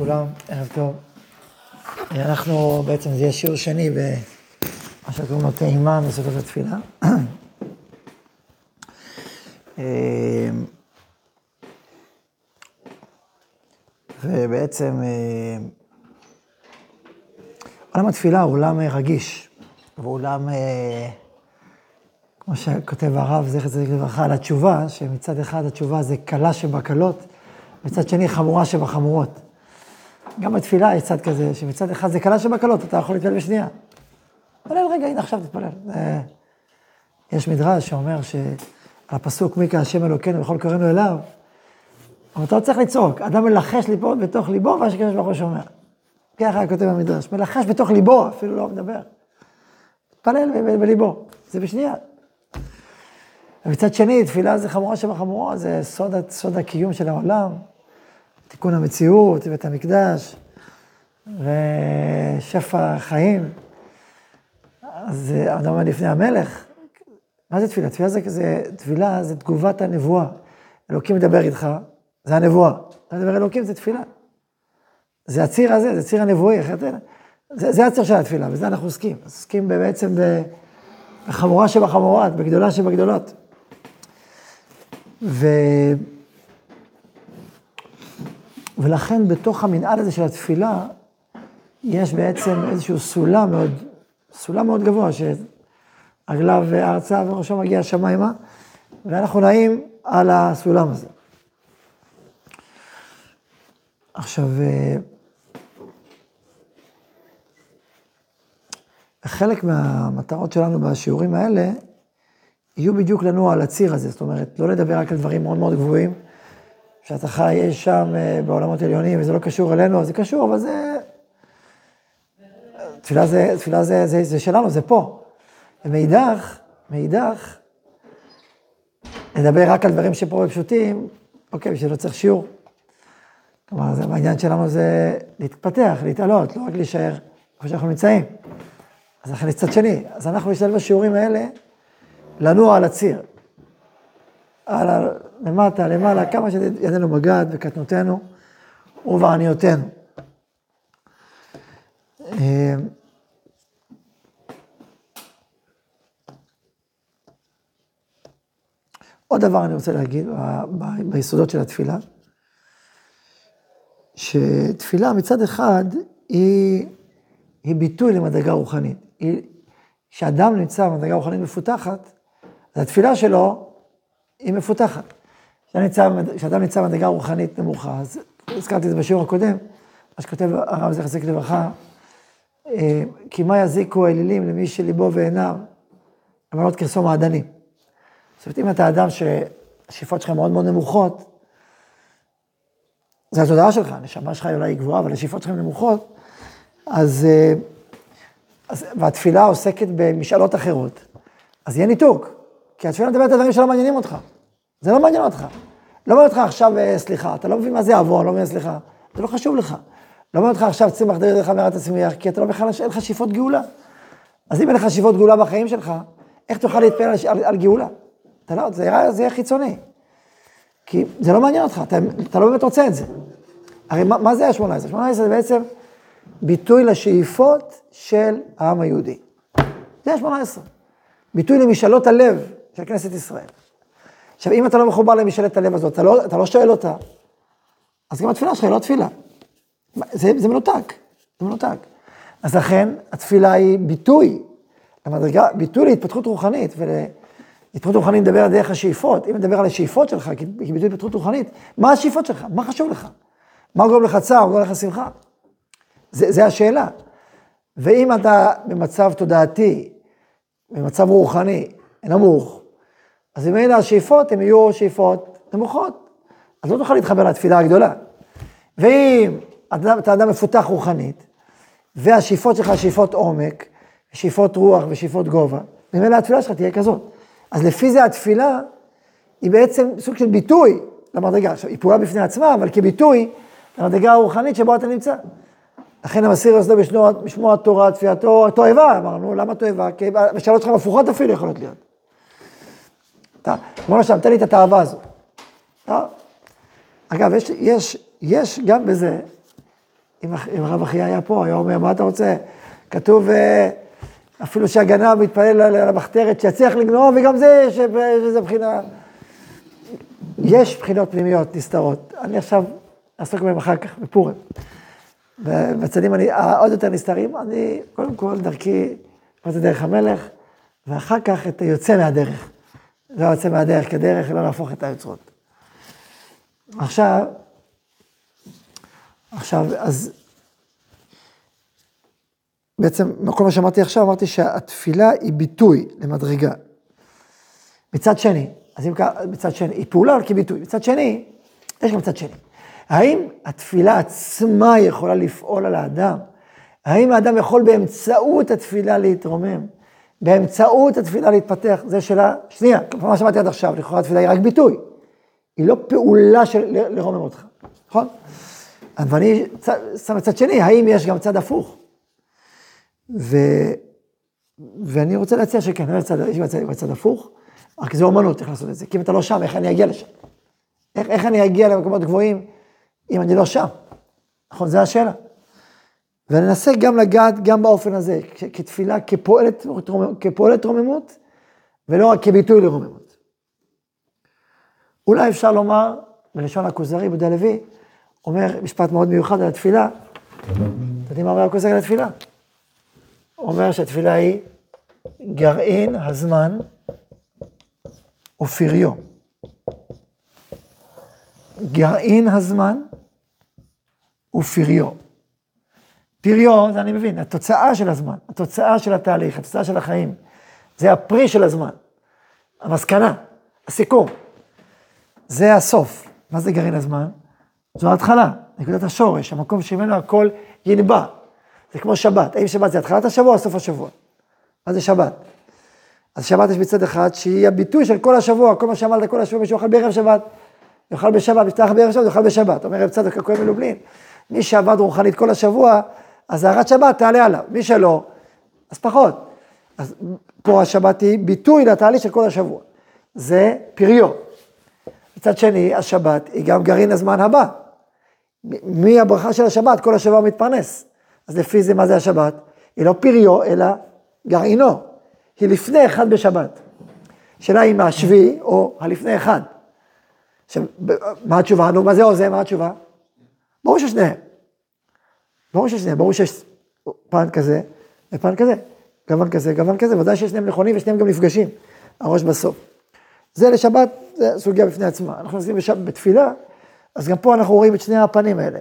לכולם, ערב טוב. אנחנו בעצם, זה יהיה שיעור שני במה שקוראים לו טעימה מסודות התפילה. ובעצם עולם התפילה הוא עולם רגיש, הוא עולם, כמו שכותב הרב, זכר צדיק לברכה, על התשובה, שמצד אחד התשובה זה קלה שבקלות, מצד שני חמורה שבחמורות. גם בתפילה יש צד כזה, שמצד אחד זה קלה שבקלות, אתה יכול להתפלל בשנייה. תתפלל רגע, הנה עכשיו תתפלל. יש מדרש שאומר שעל הפסוק מי כהשם אלוקינו וכל קוראינו אליו, אבל אתה לא צריך לצעוק, אדם מלחש ליבו בתוך ליבו, ומה שקדוש ברוך הוא שומע. ככה כותב המדרש, מלחש בתוך ליבו, אפילו לא מדבר. תתפלל בליבו, זה בשנייה. ומצד שני, תפילה זה חמורה שבחמורה, זה סוד, סוד הקיום של העולם, תיקון המציאות, בית המקדש, ושפע החיים. אז אדם אומר לפני המלך, מה זה תפילה? תפילה זה כזה, תפילה זה תגובת הנבואה. אלוקים מדבר איתך, זה הנבואה. אתה מדבר אלוקים, זה תפילה. זה הציר הזה, זה ציר הנבואי, אחרת זה, זה הציר של התפילה, בזה אנחנו עוסקים. עוסקים בעצם בחמורה שבחמורות, בגדולה שבגדולות. ו... ולכן בתוך המנעד הזה של התפילה, יש בעצם איזשהו סולם מאוד, סולם מאוד גבוה, שעגליו ארצה וראשו מגיע השמיימה, ואנחנו נעים על הסולם הזה. עכשיו, חלק מהמטרות שלנו בשיעורים האלה, יהיו בדיוק לנוע על הציר הזה, זאת אומרת, לא לדבר רק על דברים מאוד מאוד גבוהים, שאתה חי שם בעולמות עליונים וזה לא קשור אלינו, אז זה קשור, אבל זה... תפילה זה, תפילה זה, זה, זה שלנו, זה פה. ומאידך, מאידך, לדבר רק על דברים שפה פשוטים, אוקיי, בשביל לא צריך שיעור. כלומר, זה, העניין שלנו זה להתפתח, להתעלות, לא רק להישאר איפה שאנחנו נמצאים. אז יש צד שני. אז אנחנו נשתדל בשיעורים האלה לנוע על הציר. על ה... למטה, למעלה, כמה שידינו מגעת וקטנותנו ובעניותינו. עוד דבר אני רוצה להגיד ביסודות של התפילה, שתפילה מצד אחד היא, היא ביטוי למדרגה רוחנית. כשאדם נמצא במדרגה רוחנית מפותחת, אז התפילה שלו היא מפותחת. כשאדם נמצא במדרגה רוחנית נמוכה, אז הזכרתי את זה בשיעור הקודם, מה שכותב הרב זכר צדיק לברכה, כי מה יזיקו האלילים למי שליבו ועיניו, למנות כרסום האדנים. זאת אומרת, אם אתה אדם שהשאיפות שלך מאוד מאוד נמוכות, זה התודעה שלך, הנשמה שלך אולי גבוהה, אבל השאיפות שלך נמוכות, אז, אז, והתפילה עוסקת במשאלות אחרות, אז יהיה ניתוק, כי התפילה מדברת על דברים שלא מעניינים אותך. זה לא מעניין אותך. לא אומר אותך עכשיו סליחה, אתה לא מבין מה זה עוון, לא מבין סליחה, זה לא חשוב לך. לא אומר אותך עכשיו צמח דרך דרך מרת הצמיח, כי אתה לא בכלל, אין לך שאיפות גאולה. אז אם אין לך שאיפות גאולה בחיים שלך, איך תוכל להתפעל על, על, על גאולה? אתה לא, זה יהיה, חיצוני. כי זה לא מעניין אותך, אתה, אתה לא באמת רוצה את זה. הרי מה, מה זה ה-18? ה-18 זה בעצם ביטוי לשאיפות של העם היהודי. זה ה-18. ביטוי למשאלות הלב של כנסת ישראל. עכשיו, אם אתה לא מחובר למשאלת הלב הזאת, אתה לא, אתה לא שואל אותה, אז גם התפילה שלך היא לא תפילה. זה, זה מנותק, זה מנותק. אז לכן, התפילה היא ביטוי, למדרגה, ביטוי להתפתחות רוחנית, ולהתפתחות רוחנית מדבר על דרך השאיפות, אם נדבר על השאיפות שלך, כי ביטוי להתפתחות רוחנית, מה השאיפות שלך? מה חשוב לך? מה גורם לך צער, גורם לך שמחה? זה, זה השאלה. ואם אתה במצב תודעתי, במצב רוחני, נמוך, אז אם אלה השאיפות, הן יהיו שאיפות נמוכות. אז לא תוכל להתחבר לתפילה הגדולה. ואם אתה אדם מפותח רוחנית, והשאיפות שלך שאיפות עומק, שאיפות רוח ושאיפות גובה, ממילא התפילה שלך תהיה כזאת. אז לפי זה התפילה היא בעצם סוג של ביטוי למדרגה. עכשיו, היא פעולה בפני עצמה, אבל כביטוי למדרגה הרוחנית שבו אתה נמצא. לכן המסיר עושה בשמוע תורה, תפייתו, תועבה, אמרנו, למה תועבה? כי השאלות שלך הפוכות אפילו יכולות להיות. אתה, כמו למשל, תן לי את התאווה הזאת. אגב, יש, יש, יש גם בזה אם, אם הרב אחי היה פה, היה אומר, מה אתה רוצה? כתוב, אה, אפילו שהגנב מתפלל על המחתרת, שיצליח לגנוב, וגם זה יש איזה בחינה. יש בחינות פנימיות נסתרות. אני עכשיו אעסוק בהן אחר כך, בפורים. בצדים העוד יותר נסתרים, אני קודם כל דרכי, מה זה דרך המלך, ואחר כך את היוצא מהדרך. לא יוצא מהדרך כדרך, לא להפוך את היוצרות. עכשיו, עכשיו, אז בעצם, כל מה שאמרתי עכשיו, אמרתי שהתפילה היא ביטוי למדרגה. מצד שני, אז אם ככה, מצד שני, היא פעולה כביטוי. מצד שני, יש גם צד שני. האם התפילה עצמה יכולה לפעול על האדם? האם האדם יכול באמצעות התפילה להתרומם? באמצעות התפילה להתפתח? זו שאלה שנייה, מה שאמרתי עד עכשיו, לכאורה התפילה היא רק ביטוי. היא לא פעולה של לרומם אותך, נכון? ואני שם מצד שני, האם יש גם צד הפוך? ו... ואני רוצה להציע שכן, יש צד, צד הפוך, רק זה אומנות איך לעשות את זה, כי אם אתה לא שם, איך אני אגיע לשם? איך, איך אני אגיע למקומות גבוהים אם אני לא שם? נכון, זו השאלה. וננסה גם לגעת גם באופן הזה, כתפילה, כפועלת, כפועלת רוממות, ולא רק כביטוי לרוממות. אולי אפשר לומר, בלשון הכוזרי, בודה לוי, אומר משפט מאוד מיוחד על התפילה. אתם יודעים מה אומר הכוזרי על התפילה? אומר שהתפילה היא גרעין הזמן ופריו. גרעין הזמן ופריו. פריו, זה אני מבין, התוצאה של הזמן, התוצאה של התהליך, התוצאה של החיים. זה הפרי של הזמן, המסקנה, הסיכום. זה הסוף. מה זה גרעין הזמן? זו ההתחלה, נקודת השורש, המקום שממנו הכל ינבע. זה כמו שבת. האם שבת זה התחלת השבוע או סוף השבוע? מה זה שבת? אז שבת יש מצד אחד שהיא הביטוי של כל השבוע, כל מה שאמרת כל השבוע, מישהו אוכל בערב שבת, יאכל בשבת, יפתח בערב שבת, יאכל בשבת. אומר רב צדוק הכהן מלובלין, מי שעבד רוחנית כל השבוע, אז הערת שבת תעלה עליו, מי שלא, אז פחות. אז פה השבת היא ביטוי לתהליך של כל השבוע. זה פריו. מצד שני, השבת היא גם גרעין הזמן הבא. מהברכה של השבת, כל השבוע מתפרנס. אז לפי זה, מה זה השבת? היא לא פריו, אלא גרעינו. היא לפני אחד בשבת. השאלה היא מהשביעי או הלפני אחד. עכשיו, מה התשובה? נו, מה זה או זה? מה התשובה? ברור ששניהם. ברור ששניהם, ברור שיש פן כזה ופן כזה, גוון כזה, גוון כזה, ודאי ששניהם נכונים ושניהם גם נפגשים, הראש בסוף. זה לשבת, זה סוגיה בפני עצמה. אנחנו בשבת בתפילה, אז גם פה אנחנו רואים את שני הפנים האלה.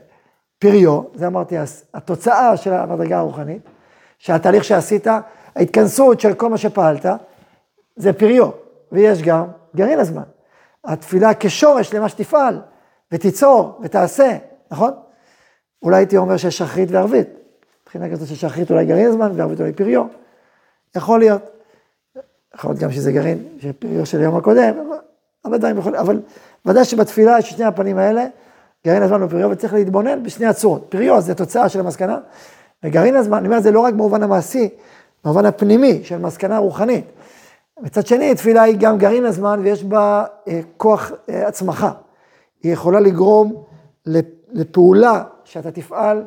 פריו, זה אמרתי, התוצאה של המדרגה הרוחנית, שהתהליך שעשית, ההתכנסות של כל מה שפעלת, זה פריו, ויש גם גרעין הזמן. התפילה כשורש למה שתפעל, ותיצור, ותעשה, נכון? אולי הייתי אומר שיש שחרית וערבית. מבחינה כזאת ששחרית אולי גרעין הזמן, וערבית אולי פריו. יכול להיות. יכול להיות גם שזה גרעין, שפריו של היום הקודם, הרבה דברים יכולים, אבל ודאי שבתפילה יש שני הפנים האלה, גרעין הזמן ופריו, וצריך להתבונן בשני הצורות. פריו זה תוצאה של המסקנה, וגרעין הזמן, אני אומר זה לא רק במובן המעשי, במובן הפנימי של מסקנה רוחנית. מצד שני, תפילה היא גם גרעין הזמן ויש בה אה, כוח אה, הצמחה. היא יכולה לגרום לפעולה שאתה תפעל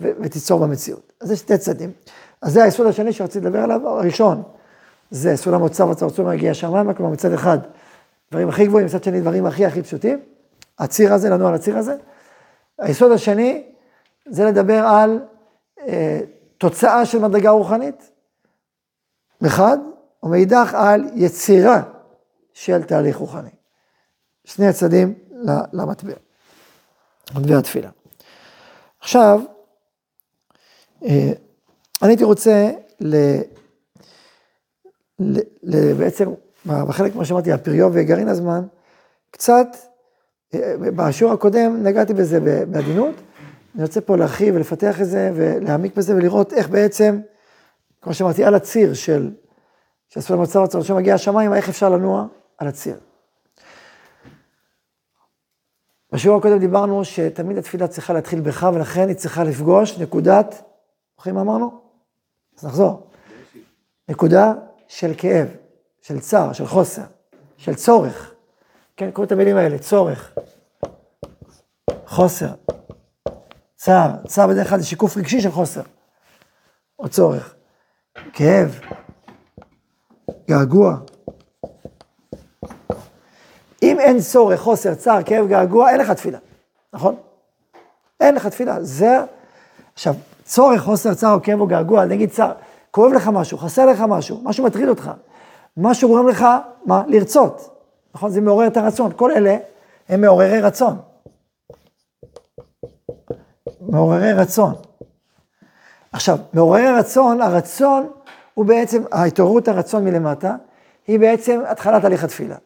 ו- ותיצור במציאות. אז יש שתי צדדים. אז זה היסוד השני שרציתי לדבר עליו, הראשון, זה סולם מוצא וצרצור מגיע שמיימה, כלומר מצד אחד, דברים הכי גבוהים, מצד שני, דברים הכי הכי פשוטים. הציר הזה, לנוע על הציר הזה. היסוד השני, זה לדבר על אה, תוצאה של מדרגה רוחנית, מחד, ומאידך על יצירה של תהליך רוחני. שני הצדדים למטבע, מטבע התפילה. עכשיו, אה, אני הייתי רוצה ל... ל... ל... בעצם, בחלק, כמו שאמרתי, הפריו וגרעין הזמן, קצת, אה, בשיעור הקודם נגעתי בזה בעדינות, אני רוצה פה להרחיב ולפתח את זה ולהעמיק בזה ולראות איך בעצם, כמו שאמרתי, על הציר של שעשו להם מצב רצון שמגיע השמיים, איך אפשר לנוע על הציר. בשיעור הקודם דיברנו שתמיד התפילה צריכה להתחיל בך, ולכן היא צריכה לפגוש נקודת, זוכרים מה אמרנו? אז נחזור. נקודה של כאב, של צער, של חוסר, של צורך. כן, קוראים את המילים האלה, צורך, חוסר, צער, צער בדרך כלל זה שיקוף רגשי של חוסר, או צורך. כאב, געגוע. אם אין צורך, חוסר, צער, כאב, געגוע, אין לך תפילה, נכון? אין לך תפילה. זה, עכשיו, צורך, חוסר, צער או כאב או געגוע, נגיד צער, כואב לך משהו, חסר לך משהו, משהו מטריד אותך, משהו גורם לך, מה? לרצות, נכון? זה מעורר את הרצון. כל אלה הם מעוררי רצון. מעוררי רצון. עכשיו, מעוררי רצון, הרצון הוא בעצם, ההתעוררות הרצון מלמטה, היא בעצם התחלת הליך התפילה.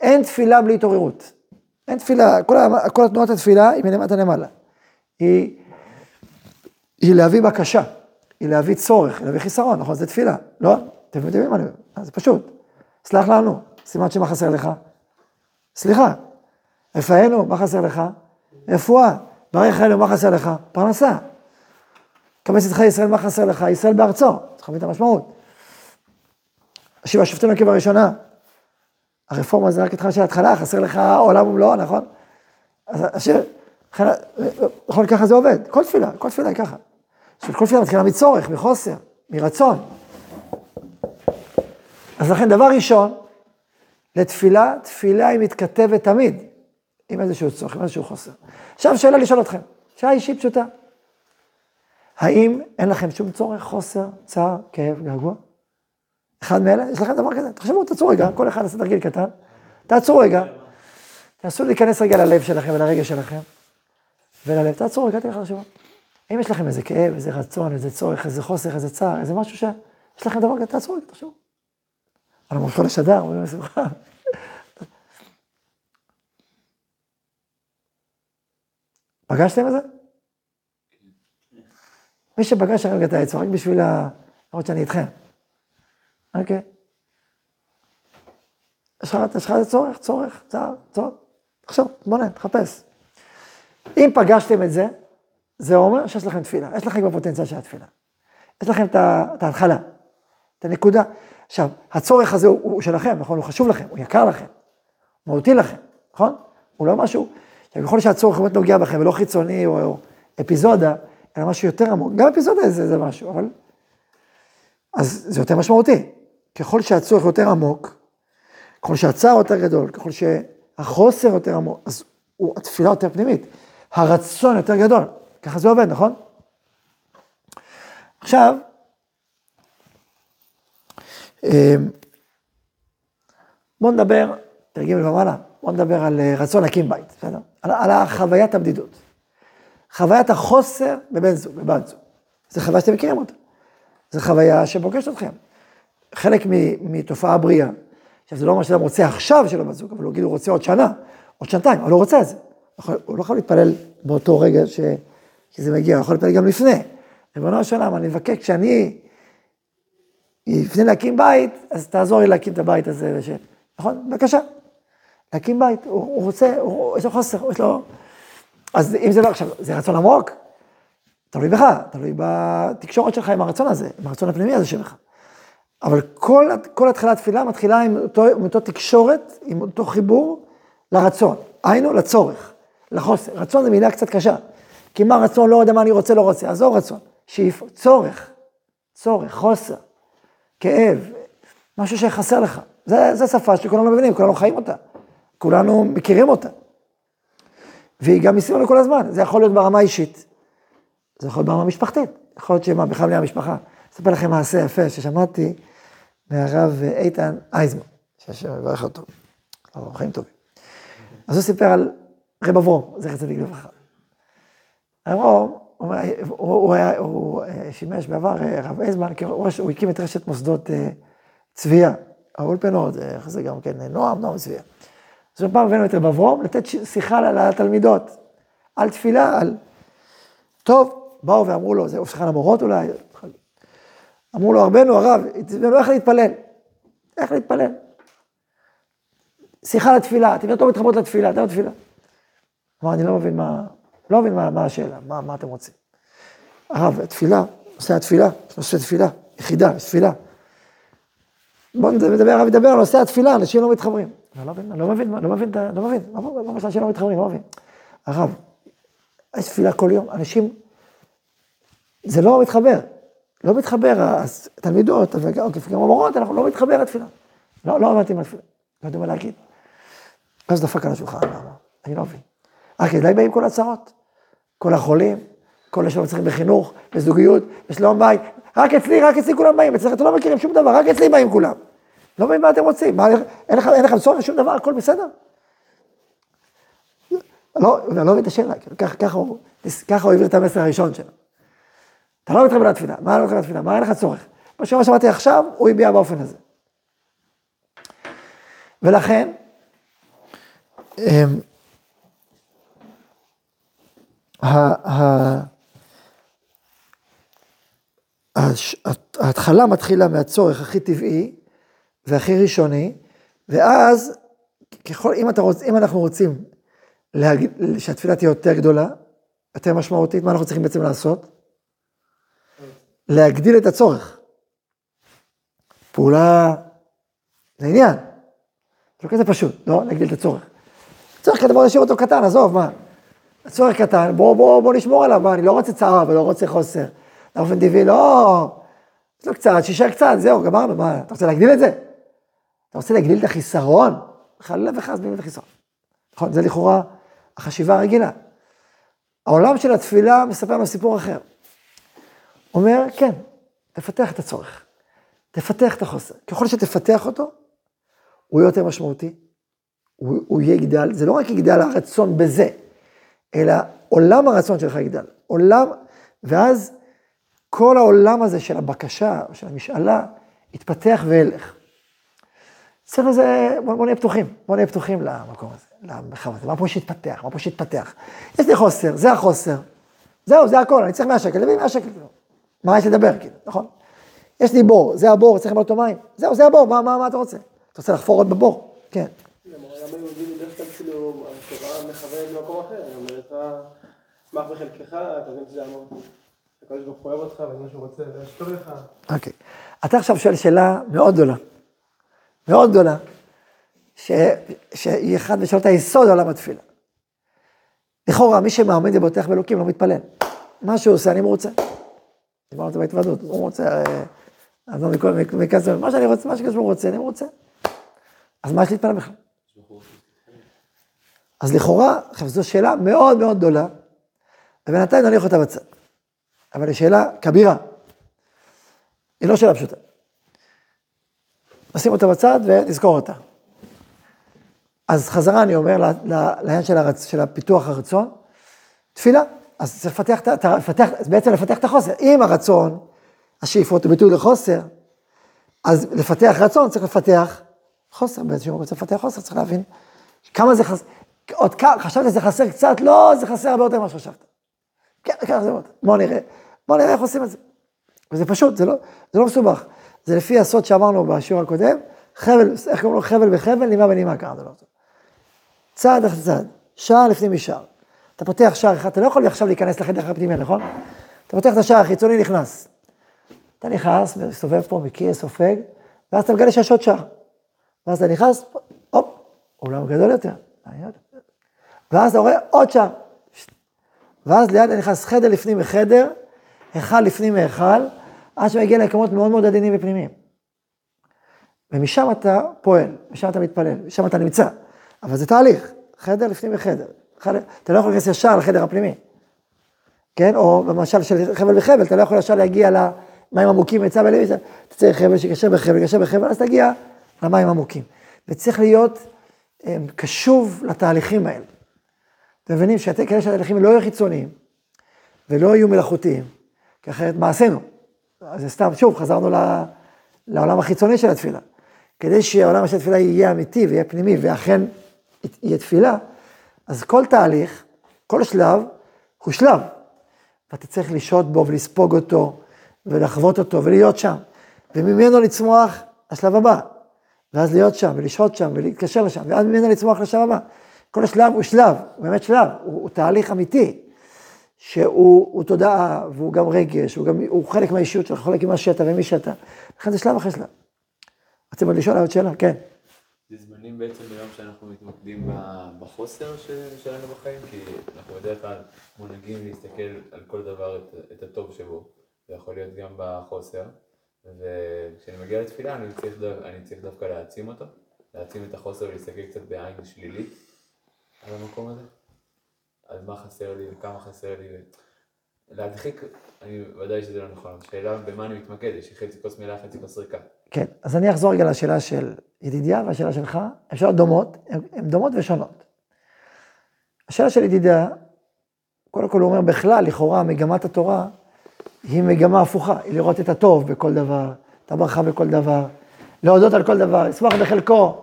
אין תפילה בלי התעוררות. אין תפילה, כל, כל התנועת התפילה היא מלמטה למעלה. היא, היא להביא בקשה, היא להביא צורך, היא להביא חיסרון, נכון? זה תפילה, לא? אתם יודעים מה אני אומר, זה פשוט. סלח לנו, סימן שמה חסר לך? סליחה. רפאנו, מה חסר לך? רפואה. ברך אלו, מה חסר לך? פרנסה. קבץ איתך ישראל, מה חסר לך? ישראל בארצו. צריך להבין את המשמעות. השיבה שופטים עקב הראשונה. הרפורמה זה רק התחלה של ההתחלה, חסר לך עולם ומלואו, נכון? אז השיר, נכון, ככה זה עובד. כל תפילה, כל תפילה היא ככה. כל תפילה מתחילה מצורך, מחוסר, מרצון. אז לכן, דבר ראשון, לתפילה, תפילה היא מתכתבת תמיד עם איזשהו צורך, עם איזשהו חוסר. עכשיו שאלה לשאול אתכם, שאלה אישית פשוטה. האם אין לכם שום צורך, חוסר, צער, כאב, געגוע? אחד מאלה, יש לכם דבר כזה, תחשבו, תעצרו רגע, כל אחד עושה תרגיל קטן, תעצרו רגע, תנסו להיכנס רגע ללב שלכם ולרגש שלכם, וללב, תעצרו רגע, תלכו לחשבו. האם יש לכם איזה כאב, איזה רצון, איזה צורך, איזה חוסר, איזה צער, איזה משהו שיש לכם דבר כזה, תעצרו רגע, תחשבו. על המותו לשדר, אומרים בשמחה. פגשתם את זה? מי שפגש הרגע את העץ, רק בשביל ה... למרות שאני איתכם. אוקיי. יש לך איזה צורך, צורך, צער, צורך. תחשוב, נהיה, תחפש. אם פגשתם את זה, זה אומר שיש לכם תפילה. יש לכם כבר פוטנציאל של התפילה. יש לכם את ההתחלה, את הנקודה. עכשיו, הצורך הזה הוא, הוא שלכם, נכון? הוא חשוב לכם, הוא יקר לכם, מהותי לכם, נכון? הוא לא משהו, ככל שהצורך באמת נוגע בכם, ולא חיצוני או, או אפיזודה, אלא משהו יותר עמוק. גם אפיזודה זה, זה משהו, אבל... אז זה יותר משמעותי. ככל שהצורך יותר עמוק, ככל שהצער יותר גדול, ככל שהחוסר יותר עמוק, אז הוא, התפילה יותר פנימית. הרצון יותר גדול. ככה זה עובד, נכון? עכשיו, אמ, בואו נדבר, תרגיל ומעלה, בואו נדבר על אה, רצון להקים בית, בסדר? על, על החוויית הבדידות. חוויית החוסר בבן זוג, בבת זוג. זו חוויה שאתם מכירים אותה. זו חוויה שפוגשת אתכם. חלק מתופעה בריאה. עכשיו, זה לא אומר שאדם רוצה עכשיו של הבת זוג, אבל הוא יגיד, הוא רוצה עוד שנה, עוד שנתיים, אבל הוא רוצה את זה. הוא לא יכול להתפלל באותו רגע ש... שזה מגיע, הוא יכול להתפלל גם לפני. ריבונו של עולם, אני מבקש, כשאני לפני להקים בית, אז תעזור לי להקים את הבית הזה, וש... נכון? בבקשה. להקים בית, הוא, הוא רוצה, הוא, יש לו חוסר, יש לו... אז אם זה לא, עכשיו, זה רצון עמוק, תלוי בך, תלוי בתקשורת שלך עם הרצון הזה, עם הרצון הפנימי הזה שלך. אבל כל, כל התחלת תפילה מתחילה עם אותו, עם אותו תקשורת, עם אותו חיבור לרצון. היינו, לצורך, לחוסר. רצון זו מילה קצת קשה. כי מה רצון, לא יודע מה אני רוצה, לא רוצה. עזוב רצון. שאיפה, צורך, צורך, חוסר. כאב, משהו שחסר לך. זה, זה שפה שכולנו מבינים, כולנו חיים אותה. כולנו מכירים אותה. והיא גם מסביבנו כל הזמן. זה יכול להיות ברמה אישית, זה יכול להיות ברמה משפחתית. יכול להיות שמה, בכלל בני המשפחה. אספר לכם מעשה יפה ששמעתי מהרב איתן אייזמן, שהשם יברך אותו. חיים טובים. אז הוא סיפר על רב אברום, זכר צדיק לברכה. אברום, הוא, הוא, הוא, הוא שימש בעבר אה, רב אייזמן, הוא הקים את רשת מוסדות אה, צביה, האולפנות, איך זה גם כן, נועם, נועם צביה. אז פעם הבאנו את רב אברום לתת שיחה לתלמידות, על תפילה, על... טוב, באו ואמרו לו, זה שיחה למורות אולי, אמרו לו, רבנו הרב, התזמנו איך להתפלל, איך להתפלל. שיחה לתפילה, אתם יותר מתחברות לתפילה, אתם לתפילה. אמר, אני לא מבין מה, לא מבין מה, מה השאלה, מה, מה אתם רוצים. הרב, תפילה, נושא התפילה, נושא תפילה, יחידה, תפילה. בואו נדבר, הרב ידבר על נושא התפילה, אנשים לא מתחברים. אני לא מבין, לא מבין, לא מבין, לא מבין, מה מה אנשים לא מתחברים, לא מבין. הרב, יש תפילה כל יום, אנשים זה לא מתחבר. לא מתחבר, התלמידות, וגם המורות, אנחנו לא מתחבר לתפילה. לא, לא עבדתי עם התפילה. לא יודע מה להגיד. אז דפק על השולחן? אני לא מבין. רק אליי באים כל הצרות. כל החולים, כל אלה צריכים בחינוך, בזוגיות, בשלום בית. רק אצלי, רק אצלי כולם באים. אצלך אתם לא מכירים שום דבר, רק אצלי באים כולם. לא מבין מה אתם רוצים. מה, אין, לך, אין צורך לשום דבר, הכל בסדר? לא, אני לא מבין את השאלה, כאילו, ככה, ככה הוא העביר את המסר הראשון שלו. אתה לא מתחבר לתפילה, מה לא מתחבר לתפילה? מה אין לך צורך? מה שמה שמעתי עכשיו, הוא הביע באופן הזה. ולכן, אמ, ההתחלה מתחילה מהצורך הכי טבעי והכי ראשוני, ואז, ככל, אם, אתה רוצ, אם אנחנו רוצים להגיד, שהתפילה תהיה יותר גדולה, יותר משמעותית, מה אנחנו צריכים בעצם לעשות? להגדיל את הצורך. פעולה, זה עניין. זה לא כזה פשוט, לא? להגדיל את הצורך. צורך כזה בוא נשאיר אותו קטן, עזוב, מה? הצורך קטן, בוא, בוא, בוא נשמור עליו, מה, אני לא רוצה צער ולא רוצה חוסר. באופן טבעי, לא, לא קצת, שישה קצת, זהו, גמרנו, מה, אתה רוצה להגדיל את זה? אתה רוצה להגדיל את החיסרון? חלילה וחס את החיסרון. נכון, זה לכאורה החשיבה הרגילה. העולם של התפילה מספר לנו סיפור אחר. אומר, כן, תפתח את הצורך, תפתח את החוסר. ככל שתפתח אותו, הוא יהיה יותר משמעותי, הוא, הוא יגדל, זה לא רק יגדל הרצון בזה, אלא עולם הרצון שלך יגדל. עולם, ואז כל העולם הזה של הבקשה, של המשאלה, יתפתח וילך. אצלנו זה, בוא, בוא נהיה פתוחים, בוא נהיה פתוחים למקום הזה, למרחב הזה, מה פה שיתפתח, מה פה שיתפתח. יש לי חוסר, זה החוסר. זהו, זה הכל, אני צריך 100 שקל, תביא 100 שקל. מה יש לדבר, כאילו, נכון? יש לי בור, זה הבור, צריך למלוא אותו מים. זהו, זה הבור, מה, מה, מה אתה רוצה? אתה רוצה לחפור עוד בבור? כן. אוקיי. אתה עכשיו שואל שאלה מאוד גדולה. מאוד גדולה. שהיא אחת משאלות היסוד לעולם התפילה. לכאורה, מי שמאמין ובוטח באלוקים לא מתפלל. מה שהוא עושה, אני מרוצה. דיברנו על זה בהתוודות, הוא רוצה, אז לא מכזה, מה שאני רוצה, מה שקדוש ברוך הוא רוצה, אני מרוצה. אז מה יש להתפלל בכלל? אז לכאורה, עכשיו זו שאלה מאוד מאוד גדולה, ובינתיים נניח אותה בצד. אבל היא שאלה כבירה. היא לא שאלה פשוטה. נשים אותה בצד ונזכור אותה. אז חזרה אני אומר לעניין של, הרצ... של הפיתוח הרצון, תפילה. אז צריך לפתח, לפתח, בעצם לפתח את החוסר. אם הרצון, השאיפות הוא ביטוי לחוסר, אז לפתח רצון צריך לפתח חוסר, באיזשהו מקום צריך לפתח חוסר, צריך להבין כמה זה חסר, עוד כמה, חשבת שזה חסר קצת, לא, זה חסר הרבה יותר ממה שחשבת. כן, כן, זה מאוד. בואו נראה, בואו נראה איך עושים את זה. וזה פשוט, זה לא, זה לא מסובך. זה לפי הסוד שאמרנו בשיעור הקודם, חבל, איך קוראים לו? חבל בחבל, נימה בנימה קראנו לו. צעד אחרי צעד, שער לפני משער. אתה פותח שער אחד, אתה לא יכול עכשיו להיכנס לחדר הפנימי, נכון? אתה פותח את השער החיצוני, נכנס. אתה נכנס, מסתובב פה, מכיר, סופג, ואז אתה מגלה שיש עוד שער. ואז אתה נכנס, הופ, עולם גדול יותר. ואז אתה רואה עוד שער. ואז ליד נכנס חדר לפנים מחדר, היכל לפנים מהיכל, עד שמגיע למקומות מאוד מאוד עדינים ופנימיים. ומשם אתה פועל, משם אתה מתפלל, משם אתה נמצא. אבל זה תהליך, חדר לפנים מחדר. אתה לא יכול להיכנס ישר לחדר הפנימי. כן? או במשל של חבל וחבל, אתה לא יכול ישר להגיע למים עמוקים מצב אליהם, אתה צריך חבל שקשר בחבל, קשר בחבל, אז תגיע למים עמוקים. וצריך להיות הם, קשוב לתהליכים האלה. אתם מבינים שכדי שהתהליכים לא יהיו חיצוניים ולא יהיו מלאכותיים, כי אחרת מה עשינו? אז סתם, שוב, חזרנו לעולם החיצוני של התפילה. כדי שהעולם של התפילה יהיה אמיתי ויהיה פנימי, ואכן יהיה תפילה, אז כל תהליך, כל שלב, הוא שלב. ואתה צריך לשהות בו ולספוג אותו, ולחוות אותו, ולהיות שם. וממנו לצמוח השלב הבא. ואז להיות שם, ולשהות שם, ולהתקשר לשם, ואז ממנו לצמוח לשלב הבא. כל השלב הוא שלב, הוא באמת שלב, הוא, הוא תהליך אמיתי, שהוא תודעה, והוא גם רגש, הוא, גם, הוא חלק מהאישיות שלך, חלק ממה שאתה ומי שאתה. לכן זה שלב אחרי שלב. רוצים עוד לשאול עוד שאלה? כן. זמנים בעצם ביום שאנחנו מתמקדים בחוסר שלנו בחיים, כי אנחנו בדרך כלל מונהגים להסתכל על כל דבר את, את הטוב שבו, זה יכול להיות גם בחוסר, וכשאני מגיע לתפילה אני צריך, דו, אני צריך דווקא להעצים אותו, להעצים את החוסר ולהסתכל קצת בעין שלילית על המקום הזה, על מה חסר לי וכמה חסר לי, להדחיק, אני ודאי שזה לא נכון, השאלה במה אני מתמקד, יש לי חצי כוס מלאה, חצי כוס ריקה. כן, אז אני אחזור רגע לשאלה של ידידיה והשאלה שלך, הן שאלות דומות, הן דומות ושונות. השאלה של ידידיה, קודם כל הוא אומר בכלל, לכאורה מגמת התורה היא מגמה הפוכה, היא לראות את הטוב בכל דבר, את הברכה בכל דבר, להודות על כל דבר, לשמוח בחלקו,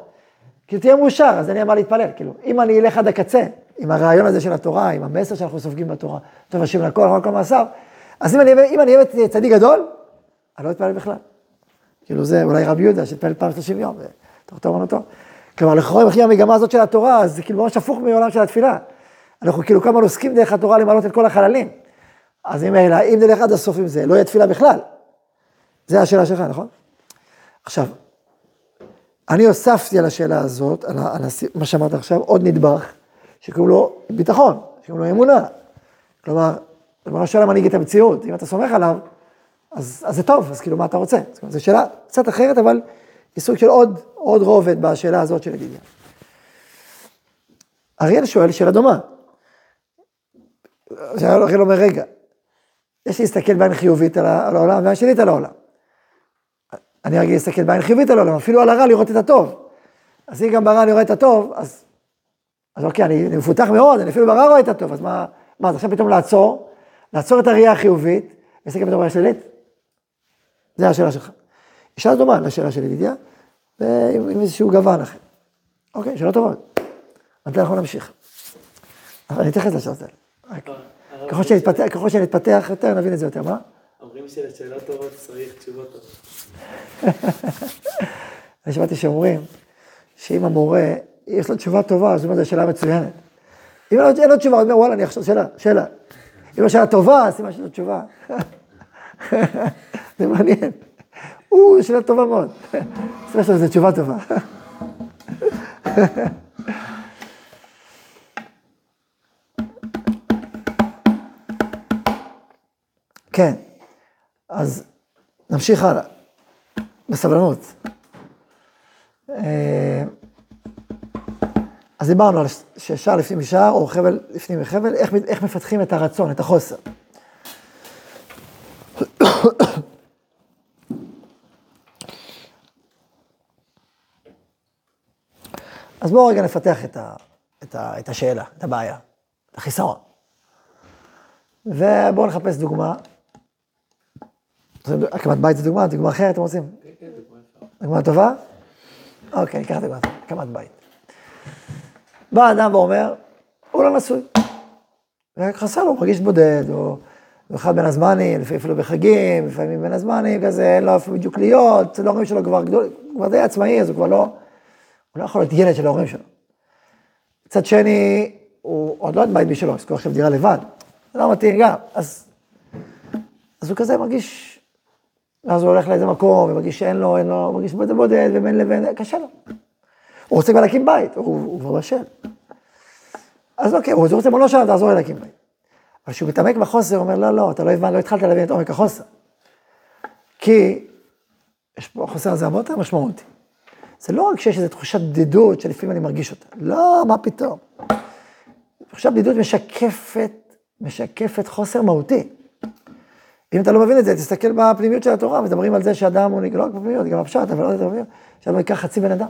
כאילו תהיה מאושר, אז אין לי מה להתפלל, כאילו, אם אני אלך עד הקצה, עם הרעיון הזה של התורה, עם המסר שאנחנו סופגים בתורה, טוב השם לכל, כל מעשיו, אז אם אני אהיה צדיק גדול, אני לא אתפלל בכלל. כאילו זה אולי רבי יהודה שהתפלל פעם 30 יום, תוך תור אמנותו. כלומר, לכאורה אם המגמה הזאת של התורה, אז זה כאילו ממש הפוך מעולם של התפילה. אנחנו כאילו כמה עוסקים דרך התורה למלות את כל החללים. אז אם, אם נלך עד הסוף עם זה, לא יהיה תפילה בכלל. זה השאלה שלך, נכון? עכשיו, אני הוספתי על השאלה הזאת, על, על מה שאמרת עכשיו, עוד נדבך, שקוראים לו ביטחון, שקוראים לו אמונה. כלומר, ריבונו של עולם מנהיג את המציאות, אם אתה סומך עליו, אז, אז זה טוב, אז כאילו מה אתה רוצה? זו שאלה קצת אחרת, אבל היא סוג של עוד, עוד רובד בשאלה הזאת של ידידיה. אריאל שואל שאלה דומה. אריאל אומר, רגע, יש להסתכל בעין חיובית על העולם ועין שלילית על העולם. אני רגיל להסתכל בעין חיובית על העולם, אפילו על הרע לראות את הטוב. אז אם גם ברע אני רואה את הטוב, אז, אז אוקיי, אני, אני מפותח מאוד, אני אפילו ברע רואה את הטוב, אז מה, מה, אז עכשיו פתאום לעצור, לעצור את הראייה החיובית, ולהסתכל בתור ראייה שלילית? זה השאלה שלך. שאלה דומה לשאלה של ידידיה, ועם איזשהו גוון אחר. אוקיי, שאלות טובות. מתי אנחנו נמשיך? אני אתייחס לשאלות האלה. ככל שנתפתח יותר, נבין את זה יותר, מה? אומרים שלשאלות טובות צריך תשובות טובות. אני שמעתי שאומרים שאם המורה, יש לו תשובה טובה, אז הוא אומר, זו שאלה מצוינת. אם אין לו תשובה, הוא אומר, וואלה, אני עכשיו שאלה, שאלה. אם השאלה טובה, אז סימן שיש לו תשובה. זה מעניין. או, שאלה טובה מאוד. שלו זו תשובה טובה. כן, אז נמשיך הלאה, בסבלנות. אז דיברנו על ששער לפנים משער, או חבל לפנים מחבל, איך, איך מפתחים את הרצון, את החוסר. אז בואו רגע נפתח את, ה, את, ה, את השאלה, את הבעיה, את החיסרון. ובואו נחפש דוגמה. הקמת בית זה דוגמה, דוגמה אחרת אתם רוצים? כן, כן, דוגמה טובה? אוקיי, ניקח דוגמה טובה, הקמת בית. בא אדם ואומר, הוא לא נשוי. חסר לו, הוא מרגיש בודד, או אחד בין הזמנים, לפעמים אפילו בחגים, לפעמים בין הזמנים כזה, אין לו איפה בדיוק להיות, ההורים שלו כבר גדול, הוא כבר די עצמאי, אז הוא כבר לא, הוא לא יכול להיות ילד של ההורים שלו. מצד שני, הוא עוד לא אין בית בשבילו, יש לו עכשיו דירה לבד, לא מתאים גם, אז, אז הוא כזה מרגיש, אז הוא הולך לאיזה מקום, ומרגיש שאין לו, אין לו, הוא מרגיש בודד בודד, ובין לבין, קשה לו. הוא רוצה כבר להקים בית, הוא, הוא כבר בשל. אז אוקיי, הוא רוצה מולו שם, תעזור לי להקים בית. אבל כשהוא מתעמק בחוסר, הוא אומר, לא, לא, אתה לא הבנת, לא התחלת להבין את עומק החוסר. כי יש פה, החוסר הזה הרבה יותר משמעותי. זה לא רק שיש איזו תחושת בדידות שלפעמים אני מרגיש אותה, לא, מה פתאום. תחושת בדידות משקפת, משקפת חוסר מהותי. אם אתה לא מבין את זה, תסתכל בפנימיות של התורה, מדברים על זה שאדם הוא, לא רק בפנימיות, גם בפשט, אבל לא יודע בפנימיות, שאדם ייקח חצי בן אדם.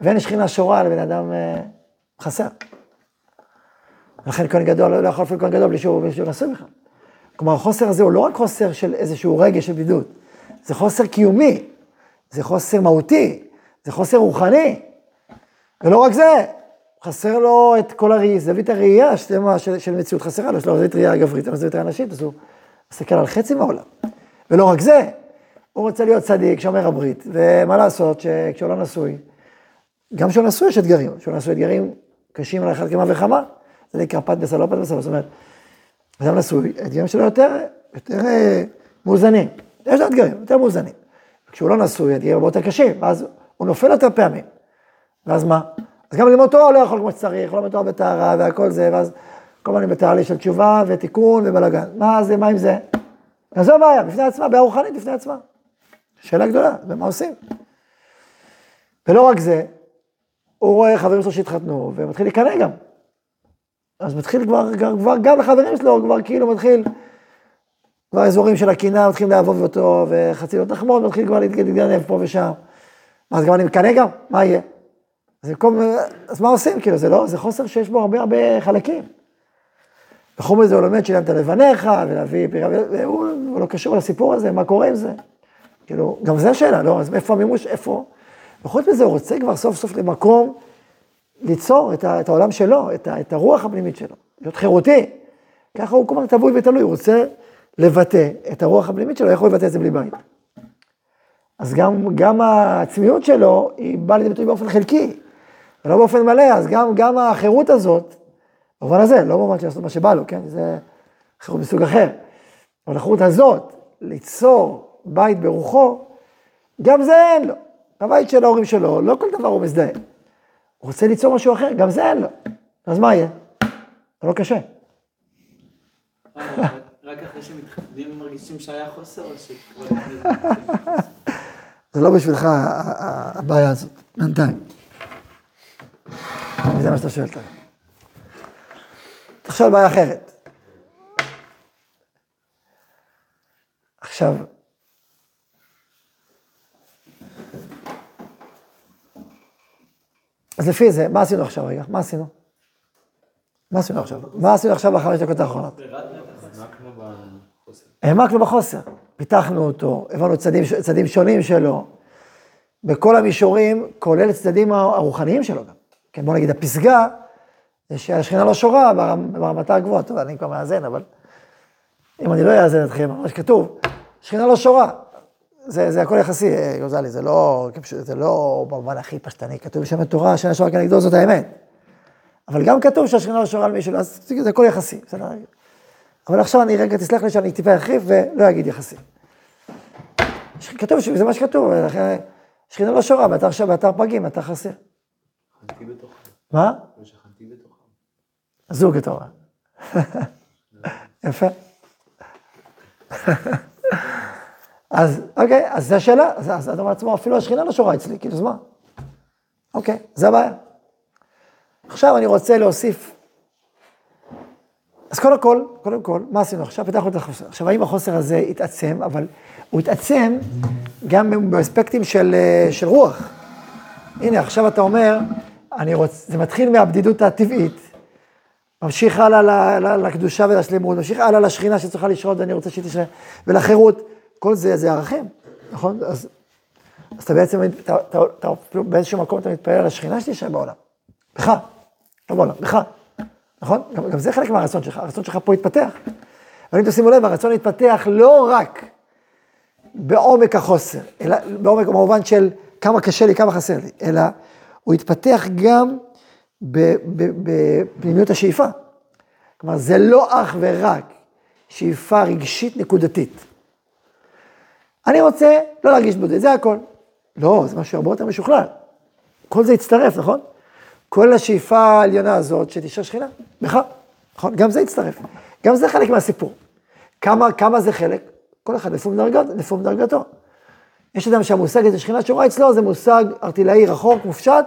ואין שכינה שורה לבן אדם אה, חסר. לכן כהן גדול לא יכול אפילו כהן גדול בלי שהוא נשוי בכלל. כלומר, החוסר הזה הוא לא רק חוסר של איזשהו רגש של בדידות, זה חוסר קיומי, זה חוסר מהותי, זה חוסר רוחני. ולא רק זה, חסר לו את כל הראי, זווית הראייה שלמה של, של מציאות חסרה לו, יש לו זווית ראייה גברית, אין לו זווית ראייה נשית, אז הוא מסתכל על חצי מהעולם. ולא רק זה, הוא רוצה להיות צדיק, שומר הברית, ומה לעשות שכשהוא לא נשוי, גם כשהוא נשוי יש אתגרים, כשהוא נשוי אתגרים קשים על אחד כמה וכמה, זה נקרא פת בסל, לא פת בסל, זאת אומרת, אדם נשוי, האתגרים שלו יותר, יותר אה, מאוזנים, יש לו אתגרים, יותר מאוזנים. כשהוא לא נשוי, האתגרים הרבה יותר קשים, ואז הוא נופל יותר פעמים. ואז מה? אז גם ללמוד תורה לא יכול כמו שצריך, לא תורה בטהרה והכל זה, ואז כל הזמן בתהליך של תשובה ותיקון ובלאגן. מה זה, מה עם זה? אז זו הבעיה, בפני עצמה, בעיה רוחנית בפני עצמה. שאלה גדולה, ומה עושים? ולא רק זה, הוא רואה חברים שלו שהתחתנו, ומתחיל להיכנע גם. אז מתחיל כבר, כבר גם לחברים שלו, כבר כאילו מתחיל, כבר אזורים של הקנאה מתחילים לעבוד אותו, וחצי לא תחמוד, מתחיל כבר להתגנב פה ושם. אז גם אני מקנא גם, מה יהיה? אז במקום, אז מה עושים? כאילו, זה לא, זה חוסר שיש בו הרבה הרבה חלקים. וחוץ מזה הוא לומד שילמת לבניך, ולהביא פירה, והוא לא קשור לסיפור הזה, מה קורה עם זה? כאילו, גם זו שאלה, לא? אז איפה המימוש, איפה? וחוץ מזה הוא רוצה כבר סוף סוף למקום ליצור את, ה, את העולם שלו, את, ה, את הרוח הפנימית שלו, להיות חירותי. ככה הוא כל הזמן טבוי ותלוי, הוא רוצה לבטא את הרוח הפנימית שלו, איך הוא יבטא את זה בלי בית? אז גם, גם העצמיות שלו, היא באה לידי ביטוי באופן חלקי, ולא באופן מלא, אז גם, גם החירות הזאת, במובן הזה, לא במובן של לעשות מה שבא לו, כן? זה חירות מסוג אחר. אבל החירות הזאת, ליצור בית ברוחו, גם זה אין לו. הבית של ההורים שלו, לא כל דבר הוא מזדהה. הוא רוצה ליצור משהו אחר, גם זה אין לו. אז מה יהיה? זה לא קשה. רק אחרי שמתחתנים מרגישים שהיה חוסר או שכבר... זה לא בשבילך הבעיה הזאת, בינתיים. זה מה שאתה שואל אותה. תחשוב על בעיה אחרת. עכשיו, אז לפי זה, מה עשינו עכשיו רגע? מה עשינו? מה עשינו עכשיו? מה עשינו עכשיו בחמש דקות האחרונות? העמקנו בחוסר. פיתחנו אותו, הבנו צדדים, צדדים שונים שלו, בכל המישורים, כולל צדדים הרוחניים שלו גם. כן, בוא נגיד, הפסגה, זה שהשכינה לא שורה ברמתה הגבוהה. טוב, אני כבר מאזן, אבל אם אני לא אאזן אתכם, מה שכתוב, שכינה לא שורה. זה, זה הכל יחסי, גוזלי, זה לא, זה לא במובן הכי פשטני, כתוב בשם התורה, שאין שורה כנגדו זאת האמת. אבל גם כתוב שהשכינה לא שורה על מישהו, אז זה הכל יחסי, בסדר? אבל עכשיו אני רגע, תסלח לי שאני טיפה ארחיב ולא אגיד יחסי. כתוב שזה מה שכתוב, שכינה לא שורה, באתר שם, באתר פגים, באתר חסר. מה? זוג התורה. יפה. אז אוקיי, אז זו השאלה, אז אז אדם עצמו, אפילו השכינה לא שורה אצלי, כאילו, אז מה? אוקיי, זה הבעיה. עכשיו אני רוצה להוסיף. אז קודם כל, קודם כל, מה עשינו עכשיו? פיתחנו את החוסר. עכשיו, האם החוסר הזה התעצם, אבל הוא התעצם גם באספקטים של, אה, של רוח. הנה, עכשיו אתה אומר, אני רוצה, זה מתחיל מהבדידות הטבעית, ממשיך הלאה ל- ל- לקדושה ולשלמות, ממשיך הלאה לשכינה שצריכה לשרות ואני רוצה שהיא ולחירות, כל זה, זה ערכים, נכון? אז, אז אתה בעצם, אתה, אתה, אתה, באיזשהו מקום אתה מתפלל על השכינה שתשרה בעולם. בך, לא בעולם, בך, נכון? גם, גם זה חלק מהרצון שלך, הרצון שלך פה התפתח. אבל אם תשימו לב, הרצון להתפתח לא רק בעומק החוסר, אלא בעומק במובן של כמה קשה לי, כמה חסר לי, אלא הוא התפתח גם בפנימיות השאיפה. כלומר, זה לא אך ורק שאיפה רגשית נקודתית. אני רוצה לא להרגיש בודד, זה הכל. לא, זה משהו הרבה יותר משוכלל. כל זה יצטרף, נכון? כל השאיפה העליונה הזאת שתשאר שכינה, בך, נכון? גם זה יצטרף. גם זה חלק מהסיפור. כמה, כמה זה חלק? כל אחד לפום דרגת, לפום דרגתו. יש אדם שהמושג הזה, שכינה שורה אצלו, זה מושג ארטילאי רחוק, מופשט,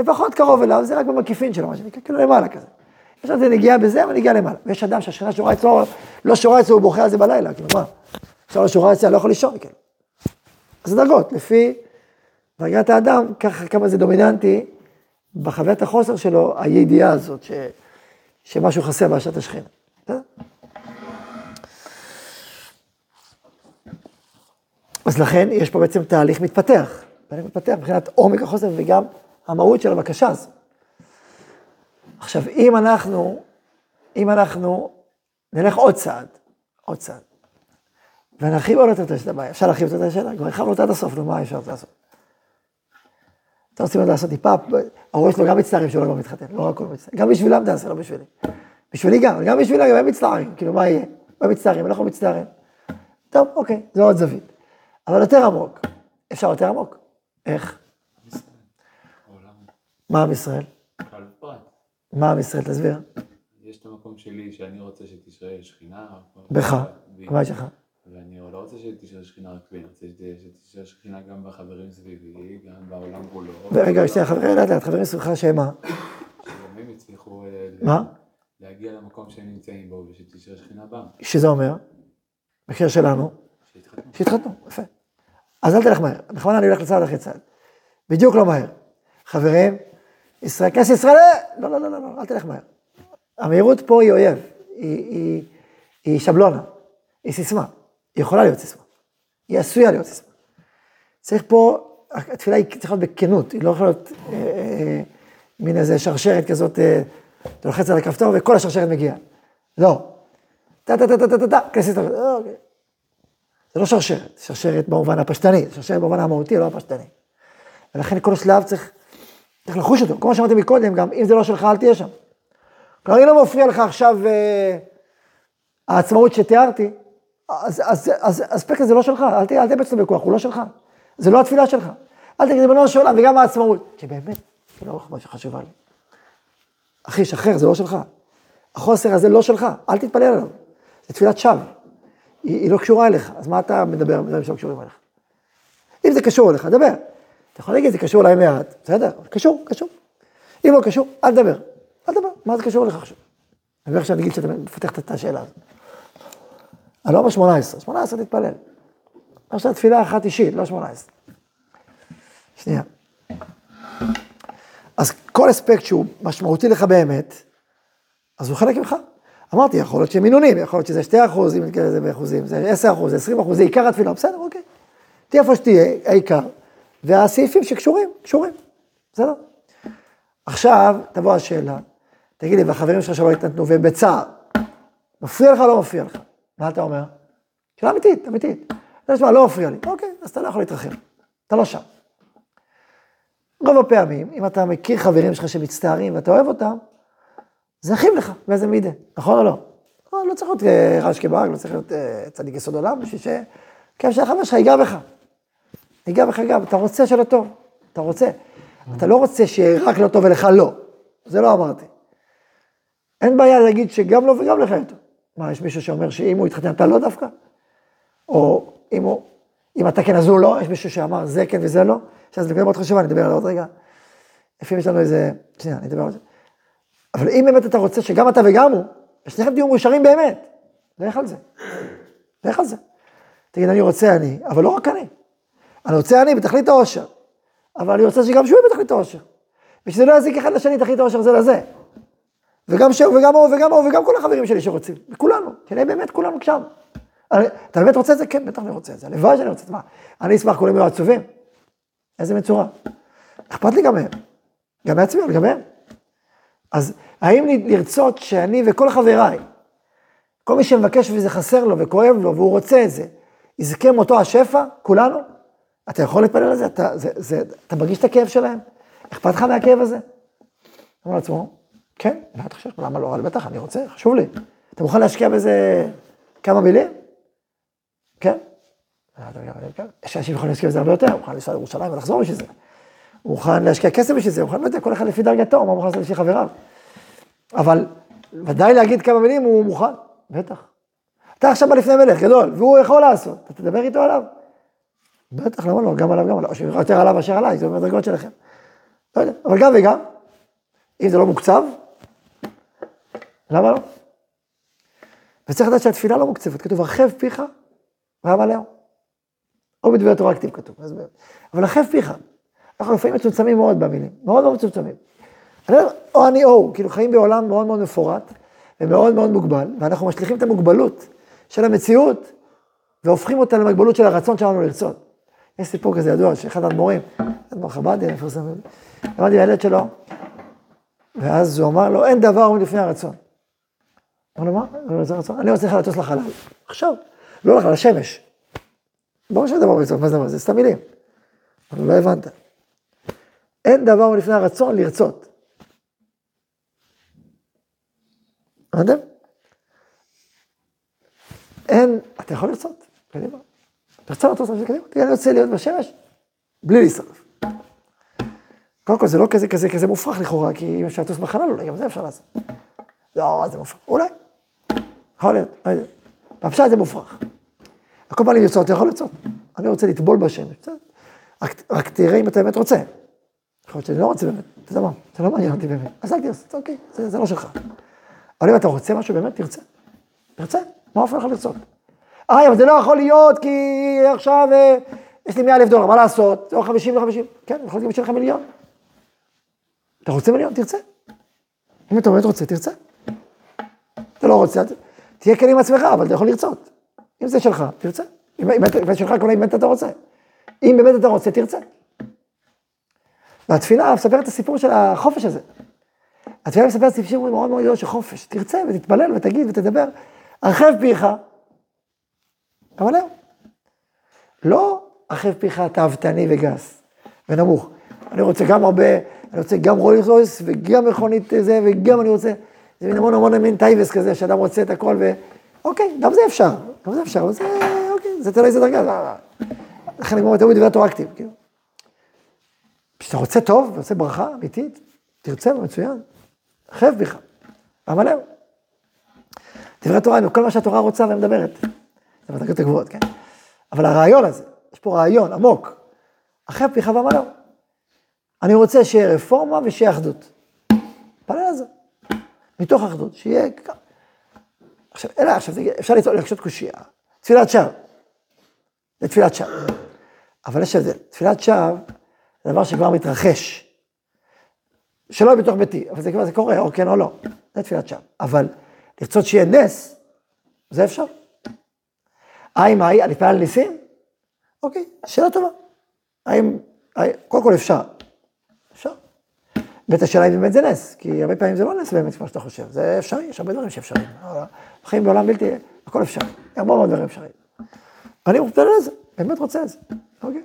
ופחות קרוב אליו, זה רק במקיפין שלו, מה שנקרא, כאילו למעלה כזה. יש לזה נגיעה בזה, אבל נגיעה למעלה. ויש אדם שהשכינה שורה אצלו, לא שורה אצלו, הוא בוכה על זה בלילה, כאילו מה? עכשיו לא שורה אצלו, אני לא יכול לישון, כאילו. אז דרגות, לפי דרגת האדם, ככה כמה זה דומיננטי בחוויית החוסר שלו, הידיעה הזאת, ש, שמשהו חסר בהשעת השכינה. אז לכן יש פה בעצם תהליך מתפתח, תהליך מתפתח מבחינת עומק החוסר וגם המהות של הבקשה הזו. עכשיו, אם אנחנו, אם אנחנו נלך עוד צעד, עוד צעד, ונרחיב עוד יותר את הבעיה, אפשר להרחיב את השאלה, כבר הרחבנו אותה עד הסוף, נו, מה אפשר לעשות? רוצים עוד לעשות טיפה, ההורים שלו גם מצטערים שהוא לא מתחתן, לא רק הוא מצטער, גם בשבילם תעשה, לא בשבילי. בשבילי גם, גם בשבילה, גם הם מצטערים, כאילו מה יהיה? הם מצטערים, אנחנו מצטערים. טוב, אוקיי, זו עוד זווית. אבל יותר עמוק, אפשר יותר עמוק. איך? מה עם ישראל? מה עם ישראל? תסביר. יש את המקום שלי שאני רוצה שתשרה שכינה. בך, בי. בבית שלך. ואני לא רוצה שתשרה שכינה רק בי, אני רוצה שתשרה שכינה גם בחברים סביבי, גם בעולם כולו. ורגע, שנייה, חברים, לאט לאט, חברים סביבך שמה? שגם הם יצליחו אה, מה? להגיע למקום שהם נמצאים בו ושתשרה שכינה בם. שזה אומר? במקרה שלנו, שיתחתנו. שהתחתנו, יפה. אז אל תלך מהר, בכוונה אני הולך לצד אחרי צעד. בדיוק לא מהר. חברים, ישראל, כנס ישראל, לא, לא, לא, לא, לא, אל תלך מהר. המהירות פה היא אויב, היא, שבלונה, היא סיסמה, יכולה להיות סיסמה, היא עשויה להיות סיסמה. צריך פה, התפילה היא צריכה להיות בכנות, היא לא יכולה להיות אה, אה, מין איזה שרשרת כזאת, אה, אתה לוחץ על הכפתור וכל השרשרת מגיעה. לא. טה טה טה טה טה טה טה, כנס ישראל, אה, אוקיי. זה לא שרשרת, שרשרת במובן הפשטני, שרשרת במובן המהותי, לא הפשטני. ולכן כל שלב צריך, צריך לחוש אותו. כמו שאמרתי מקודם, גם אם זה לא שלך, אל תהיה שם. כלומר, אם לא מפריע לך עכשיו העצמאות שתיארתי, אז, האספקט הזה לא שלך, אל תהיה אצלו בכוח, הוא לא שלך. זה לא התפילה שלך. אל תגיד, ריבונו של עולם, וגם העצמאות. כי באמת, זה לא מה שחשובה לי. אחי, שחרר, זה לא שלך. החוסר הזה לא שלך, אל תתפלל עליו. זה תפילת שווא. היא, היא לא קשורה אליך, אז מה אתה מדבר על דברים שלא קשורים אליך? אם זה קשור אליך, דבר. אתה יכול להגיד, זה קשור אליי מעט, בסדר, קשור, קשור. אם לא קשור, אל תדבר. אל תדבר, מה זה קשור אליך עכשיו? אני אומר עכשיו נגיד שאתה מפתח את השאלה הזאת. אני לא ב-18, 18 תתפלל. עכשיו תפילה אחת אישית, לא 18. שנייה. אז כל אספקט שהוא משמעותי לך באמת, אז הוא חלק ממך. אמרתי, יכול להיות שהם מינונים, יכול להיות שזה 2 אחוז, אם נקרא לזה באחוזים, זה 10 אחוז, זה 20 אחוז, זה עיקר התפילה, בסדר, אוקיי. תהיה איפה שתהיה, העיקר, והסעיפים שקשורים, קשורים, בסדר. עכשיו, תבוא השאלה, תגיד לי, והחברים שלך שלא התנתנו, והם בצער, מפריע לך או לא מפריע לך? מה אתה אומר? שאלה אמיתית, אמיתית. אתה תשמע, לא מפריע לי, אוקיי, אז אתה לא יכול להתרחב, אתה לא שם. רוב הפעמים, אם אתה מכיר חברים שלך שמצטערים ואתה אוהב אותם, זה יכאיב לך באיזה מידה, נכון או לא? לא, לא צריך להיות אה, רעש כברק, לא צריך להיות אה, צדיק יסוד עולם, בשביל שכיף שהחבר שלך ייגע בך. ייגע בך גם, אתה רוצה שלא טוב, אתה רוצה. אתה לא רוצה שרק לא טוב ולך לא, זה לא אמרתי. אין בעיה להגיד שגם לו וגם לך יותר. מה, יש מישהו שאומר שאם הוא יתחתן אתה לא דווקא? או אם הוא, אם אתה כן אז הוא לא, יש מישהו שאמר זה כן וזה לא? עכשיו זה נקודה מאוד חשובה, אני אדבר על עוד רגע. לפעמים יש לנו איזה, שנייה, אני אדבר על זה. אבל אם באמת אתה רוצה שגם אתה וגם הוא, ושניכם תהיו מאושרים באמת, לך על זה. לך על זה. תגיד, אני רוצה אני, אבל לא רק אני. אני רוצה אני בתכלית העושר, אבל אני רוצה שגם שהוא יהיה בתכלית העושר. ושזה לא יזיק אחד לשני תכלית העושר זה לזה. וגם שהוא, וגם הוא, וגם הוא, וגם כל החברים שלי שרוצים. וכולנו, כנראה באמת כולנו שם. אני, אתה באמת רוצה את זה? כן, בטח אני רוצה את זה. הלוואי שאני רוצה את זה. מה? אני אשמח, כולם יהיו עצובים. איזה מצורה. אכפת לי גם מהם. גם מעצמי, אבל גם מהם. אז האם לרצות שאני וכל חבריי, כל מי שמבקש וזה חסר לו וכואב לו והוא רוצה את זה, יזכה מאותו השפע, כולנו? אתה יכול להתפלל על זה? אתה, זה, זה, אתה מרגיש את הכאב שלהם? אכפת לך מהכאב הזה? אמר לעצמו, כן, מה אתה חושב? למה לא? אבל בטח, אני רוצה, חשוב לי. אתה מוכן להשקיע בזה כמה מילים? כן. יש אנשים שיכולים להשקיע בזה הרבה יותר, מוכן לנסוע לירושלים ולחזור בשביל זה. הוא מוכן להשקיע כסף בשביל זה, מוכן, לא יודע, כל אחד לפי דרגתו, מה מוכן לעשות לפי חבריו. אבל ודאי להגיד כמה מילים הוא מוכן, בטח. אתה עכשיו בא לפני מלך גדול, והוא יכול לעשות, אתה תדבר איתו עליו? בטח, למה לא? גם עליו, גם עליו, יותר עליו מאשר עליי, זה בדרגות שלכם. לא יודע, אבל גם וגם, אם זה לא מוקצב, למה לא? וצריך לדעת שהתפילה לא מוקצבת, כתוב, הרחב פיך רם עליהו. או בדברי התורה כתיב כתוב, אבל הרחב פיך. אנחנו לפעמים מצומצמים מאוד במילים, מאוד מאוד מצומצמים. או אני או, כאילו חיים בעולם מאוד מאוד מפורט ומאוד מאוד מוגבל, ואנחנו משליכים את המוגבלות של המציאות והופכים אותה למגבלות של הרצון שלנו לרצות. יש סיפור כזה ידוע, שאחד האדמו"רים, אדמו"ר חב"די, מפורסם, למד עם הילד שלו, ואז הוא אמר לו, אין דבר עומד לפני הרצון. לו, מה? אני רוצה לך לטוס לחלל. עכשיו, לא לחלל, לשמש. ברור שאין דבר רצון, מה זה דבר? זה סתם מילים. אבל לא הבנת. אין דבר לפני הרצון לרצות. הבנתם? אין, אתה יכול לרצות, קדימה. אתה רוצה לרצות, קדימה, אני רוצה להיות בשמש, בלי להישרף. קודם כל זה לא כזה כזה כזה מופרך לכאורה, כי אם אפשר לטוס בחלל אולי גם זה אפשר לעשות. לא, זה מופרך, אולי. יכול להיות, לא. בפשט זה מופרך. הכל בא לי לרצות, אתה יכול לרצות. אני רוצה לטבול בשמש, בסדר. רק, תראה אם אתה באמת רוצה. יכול להיות שאני לא רוצה באמת, אתה יודע מה, זה לא מעניין אותי באמת. אז אל תרצה, אוקיי, זה, לא שלך. אבל אם אתה רוצה משהו באמת, תרצה. תרצה, מה אופן לך לרצות? אה, אבל זה לא יכול להיות כי עכשיו אה, יש לי 100 אלף דולר, מה לעשות? או 50 ו-50. כן, יכול להיות גם לך מיליון. אתה רוצה מיליון? תרצה. אם אתה באמת רוצה, תרצה. אתה לא רוצה, תהיה כן עם עצמך, אבל אתה יכול לרצות. אם זה שלך, תרצה. אם באמת שלך, כל אם באמת אתה רוצה. אם באמת אתה רוצה, תרצה. והתפילה מספרת את הסיפור של החופש הזה. התפילה מספרת סיפור מאוד מאוד גדול של חופש. תרצה ותתפלל ותגיד ותדבר. הרחב פיך, אבל לא. לא הרחב פיך תאוותני וגס ונמוך. אני רוצה גם הרבה, אני רוצה גם רולס רויס וגם מכונית זה וגם אני רוצה, זה מין המון המון מין תאוועס כזה, שאדם רוצה את הכל ו... אוקיי, גם זה אפשר, גם זה אפשר, זה, אוקיי, זה תלוי איזה דרגה. לכן אומר, תראו דברי התורה כתיב, כאילו. כשאתה רוצה טוב, רוצה ברכה אמיתית, תרצה, מצוין, חב בך, אבל לא. דברי התורה הם כל מה שהתורה רוצה ומדברת. זה בדרגות הגבוהות, כן? אבל הרעיון הזה, יש פה רעיון עמוק, אחרי פיך ועמלו. אני רוצה שיהיה רפורמה ושיהיה אחדות. פלל על זה. מתוך אחדות, שיהיה... עכשיו, אלא עכשיו, אפשר להקשות קושייה. תפילת שווא. זה תפילת שווא. אבל יש הבדל. תפילת שווא זה דבר שכבר מתרחש. שלא בתוך ביתי, אבל זה כבר, זה קורה, או כן או לא. זה תפילת שווא. אבל לרצות שיהיה נס, זה אפשר. האם אני אתפלל על ניסים? אוקיי, שאלה טובה. האם, קודם כל. אפשר. בית השאלה אם באמת זה נס, כי הרבה פעמים זה לא נס באמת כמו שאתה חושב, זה אפשרי, יש הרבה דברים שאפשריים. חיים בעולם בלתי, הכל אפשרי, הרבה מאוד דברים אפשריים. אני מתפלל על זה, באמת רוצה את זה, אוקיי.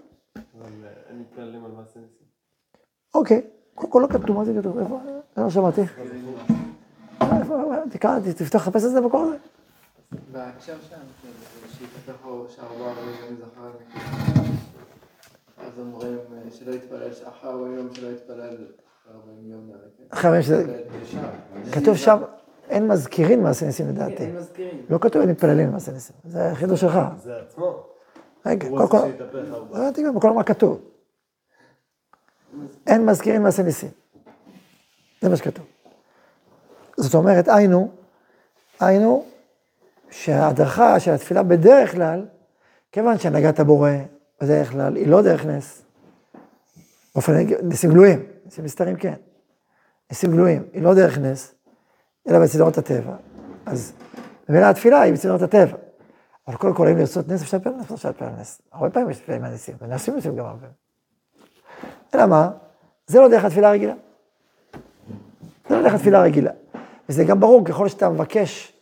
אוקיי, קודם כל לא כתוב, מה זה כתוב? איפה? לא שמעתי. תקרא, תפתח, לחפש את זה במקור הזה. בהקשר שם, שיפתח פה שארבע יום זכר אז אומרים אה, שלא יתפלל, אחר 40 יום שלא יתפלל 40 יום כן? אחרי הרבה שזה, כתוב שם, אין מזכירים מעשה ניסים לדעתי. אין מזכירים. לא כתוב אין מתפללים מעשה ניסים, זה חידוש שלך. זה עצמו. רגע, קודם כל, רוצה שיתהפך הרבה. לא תקרא, בכל מה כתוב. אין מזכירים מעשה ניסים. זה מה שכתוב. זאת אומרת, היינו, היינו, שההדרכה של התפילה בדרך כלל, כיוון שהנהגת הבורא בדרך כלל היא לא דרך נס, באופן, ניסים גלויים, נסתרים כן, ניסים גלויים, היא לא דרך נס, אלא בצדרות הטבע. אז במילה התפילה היא בצדרות הטבע. אבל קודם כל, אם לרצות נס, אפשר לפעמים אפשר לפעמים נס. הרבה פעמים יש פעמים ניסים, ונעשים ניסים גם הרבה. אלא מה? זה לא דרך התפילה הרגילה. זה לא דרך התפילה הרגילה. וזה גם ברור, ככל שאתה מבקש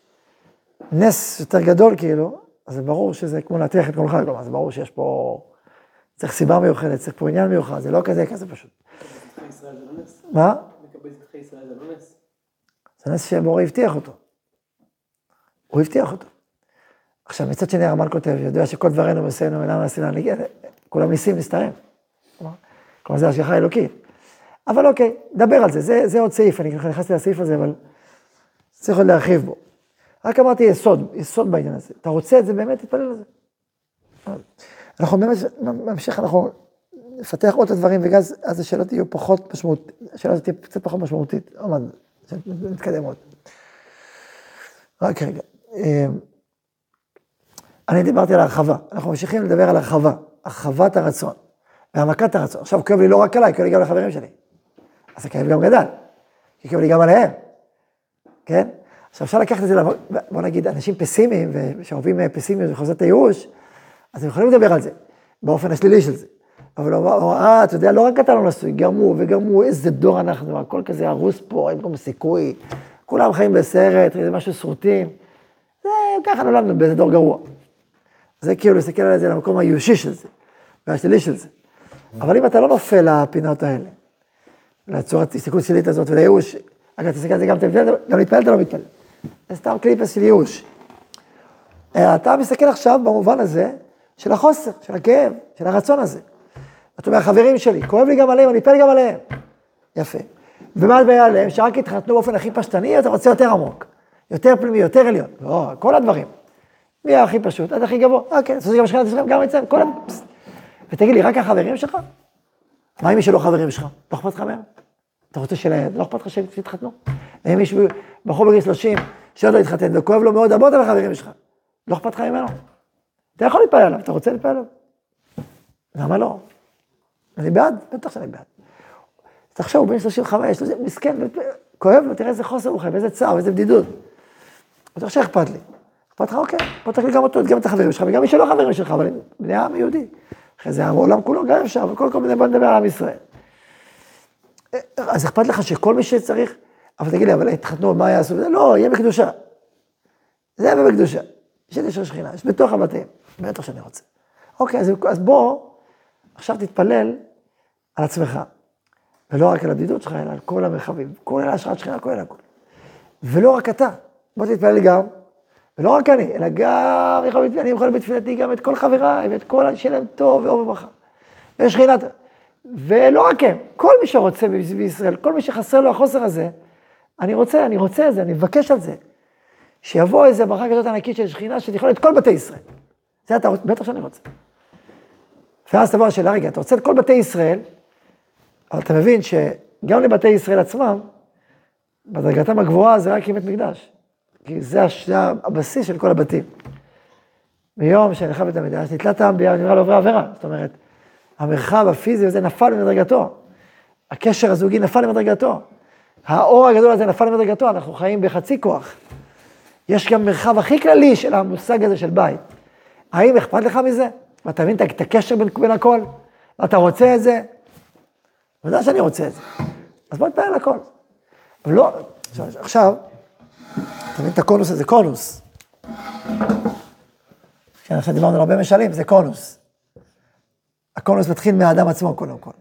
נס יותר גדול, כאילו, אז זה ברור שזה כמו להטיח את קולך, כלומר, זה ברור שיש פה, צריך סיבה מיוחדת, צריך פה עניין מיוחד, זה לא כזה, כזה פשוט. זכרי ישראל זה לא נס. מה? לקבל זכרי ישראל זה לא נס. זה נס שהבורא הבטיח אותו. הוא הבטיח אותו. עכשיו, מצד שני הרמב"ן כותב, יודע שכל דברינו ועשינו אינם להנהיג, כולם ניסים נסתרים. כלומר, זה השגחה אלוקית. אבל אוקיי, דבר על זה, זה, זה עוד סעיף, אני נכנסתי לסעיף הזה, אבל צריך עוד להרחיב בו. רק אמרתי יסוד, יסוד בעניין הזה. אתה רוצה את זה, באמת תתפלל על זה. אנחנו באמת, בהמשך אנחנו נפתח עוד את הדברים, ואז אז השאלות יהיו פחות משמעותיות, השאלה הזאת תהיה קצת פחות משמעותית. עוד מעט, נתקדם עוד. רק רגע. אה, אני דיברתי על הרחבה, אנחנו ממשיכים לדבר על הרחבה, הרחבת הרצון, והעמקת הרצון. עכשיו כואב לי לא רק עליי, כואב לי גם לחברים שלי. אז הכאב גם גדל, כי כואב לי גם עליהם, כן? עכשיו אפשר לקחת את זה, בוא נגיד, אנשים פסימיים, ושאוהבים אה, פסימיות וחוזרת הייאוש, אז הם יכולים לדבר על זה, באופן השלילי של זה. אבל הוא אמר, אה, אתה יודע, לא רק אתה לא נשוי, גם הוא וגם הוא, איזה דור אנחנו, הכל כזה הרוס פה, אין פה סיכוי, כולם חיים בסרט, זה משהו שרוטים. זה, ככה נולדנו באיזה דור גרוע. זה כאילו להסתכל על זה למקום היושי של זה, והשלילי של זה. אבל אם אתה לא נופל לפינות האלה, לצורת הסתכלות שלילית הזאת ולייאוש, אגב, תסתכל על זה גם, גם להתפלל אתה לא מתפלל. זה סתם קליפס של ייאוש. אה, אתה מסתכל עכשיו במובן הזה של החוסר, של הכאב, של הרצון הזה. אתה אומר, החברים שלי, כואב לי גם עליהם, אני אתפלל גם עליהם. יפה. ומה הבעיה עליהם? שרק יתחתנו באופן הכי פשטני, אתה רוצה יותר עמוק. יותר פנימי, יותר עליון. לא, כל הדברים. מי הכי פשוט? עד הכי גבוה. אה, כן, תעשו גם שכנת ישראל, גם אצלם, כל ה... ותגיד לי, רק החברים שלך? מה עם מי שלא חברים שלך? לא אכפת לך מהם? אתה רוצה שלהם, לא אכפת לך שהם יתחתנו? ואם מישהו, בחור בגיל 30, שעוד לא התחתן, וכואב לו מאוד המון על החברים שלך, לא אכפת לך ממנו? אתה יכול להתפלל עליו, אתה רוצה להתפלל עליו? למה לא? אני בעד, בטח שאני בעד. תחשוב, הוא בן 35, מסכן, כואב לו, תראה איזה חוסר הוא חי, ואיזה צער, ואיזה בדידות. בטח שאכפת לי. אכפת לך, אוקיי, בוא תקליט גם אותו, גם את החברים שלך, וגם מי שלא חברים שלך, אבל בני העם יהודי. אחרי זה העולם כולו גם אפשר, וכל כל מיני, בוא נדבר על עם ישראל. אז אכפת לך שכל מי שצריך, אבל תגיד לי, אבל התחתנו, מה יעשו? לא, יהיה בקדושה. זה יהיה בקדושה. ישר שכינה, יש בתוך הבתים. בטח שאני רוצה. אוקיי, אז, אז בוא, עכשיו תתפלל על עצמך. ולא רק על הבדידות שלך, אלא על כל המרחבים. כולל השראת שכינה, כולל הכול. ולא רק אתה, בוא תתפלל גם, ולא רק אני, אלא גם, אני יכול בתפילתי גם את כל חבריי, ואת כל, שיהיה להם טוב ואור וברכה. ויש שכינת, ולא רק הם, כל מי שרוצה בישראל, כל מי שחסר לו החוסר הזה, אני רוצה, אני רוצה את זה, אני מבקש על זה. שיבוא איזה ברכה כזאת ענקית של שכינה שתכלול את כל בתי ישראל. זה אתה בטח שאני רוצה. ואז תבוא השאלה, רגע, אתה רוצה את כל בתי ישראל, אבל אתה מבין שגם לבתי ישראל עצמם, בדרגתם הגבוהה זה רק עם בית מקדש. כי זה הבסיס של כל הבתים. מיום שנחל בית המקדש, נתלת העם ביד, נראה לו עובר עבירה. זאת אומרת, המרחב הפיזי הזה נפל ממדרגתו. הקשר הזוגי נפל ממדרגתו. האור הגדול הזה נפל ממדרגתו, אנחנו חיים בחצי כוח. יש גם מרחב הכי כללי של המושג הזה של בית. האם אכפת לך מזה? ואתה מבין את הקשר בין, בין הכל? ואתה רוצה את זה? ודאי שאני רוצה את זה. אז בוא נתפלל הכל. אבל לא, עכשיו, אתה מבין את הקונוס הזה, קונוס. כן, עכשיו דיברנו על הרבה משלים, זה קונוס. הקונוס מתחיל מהאדם עצמו קודם כל.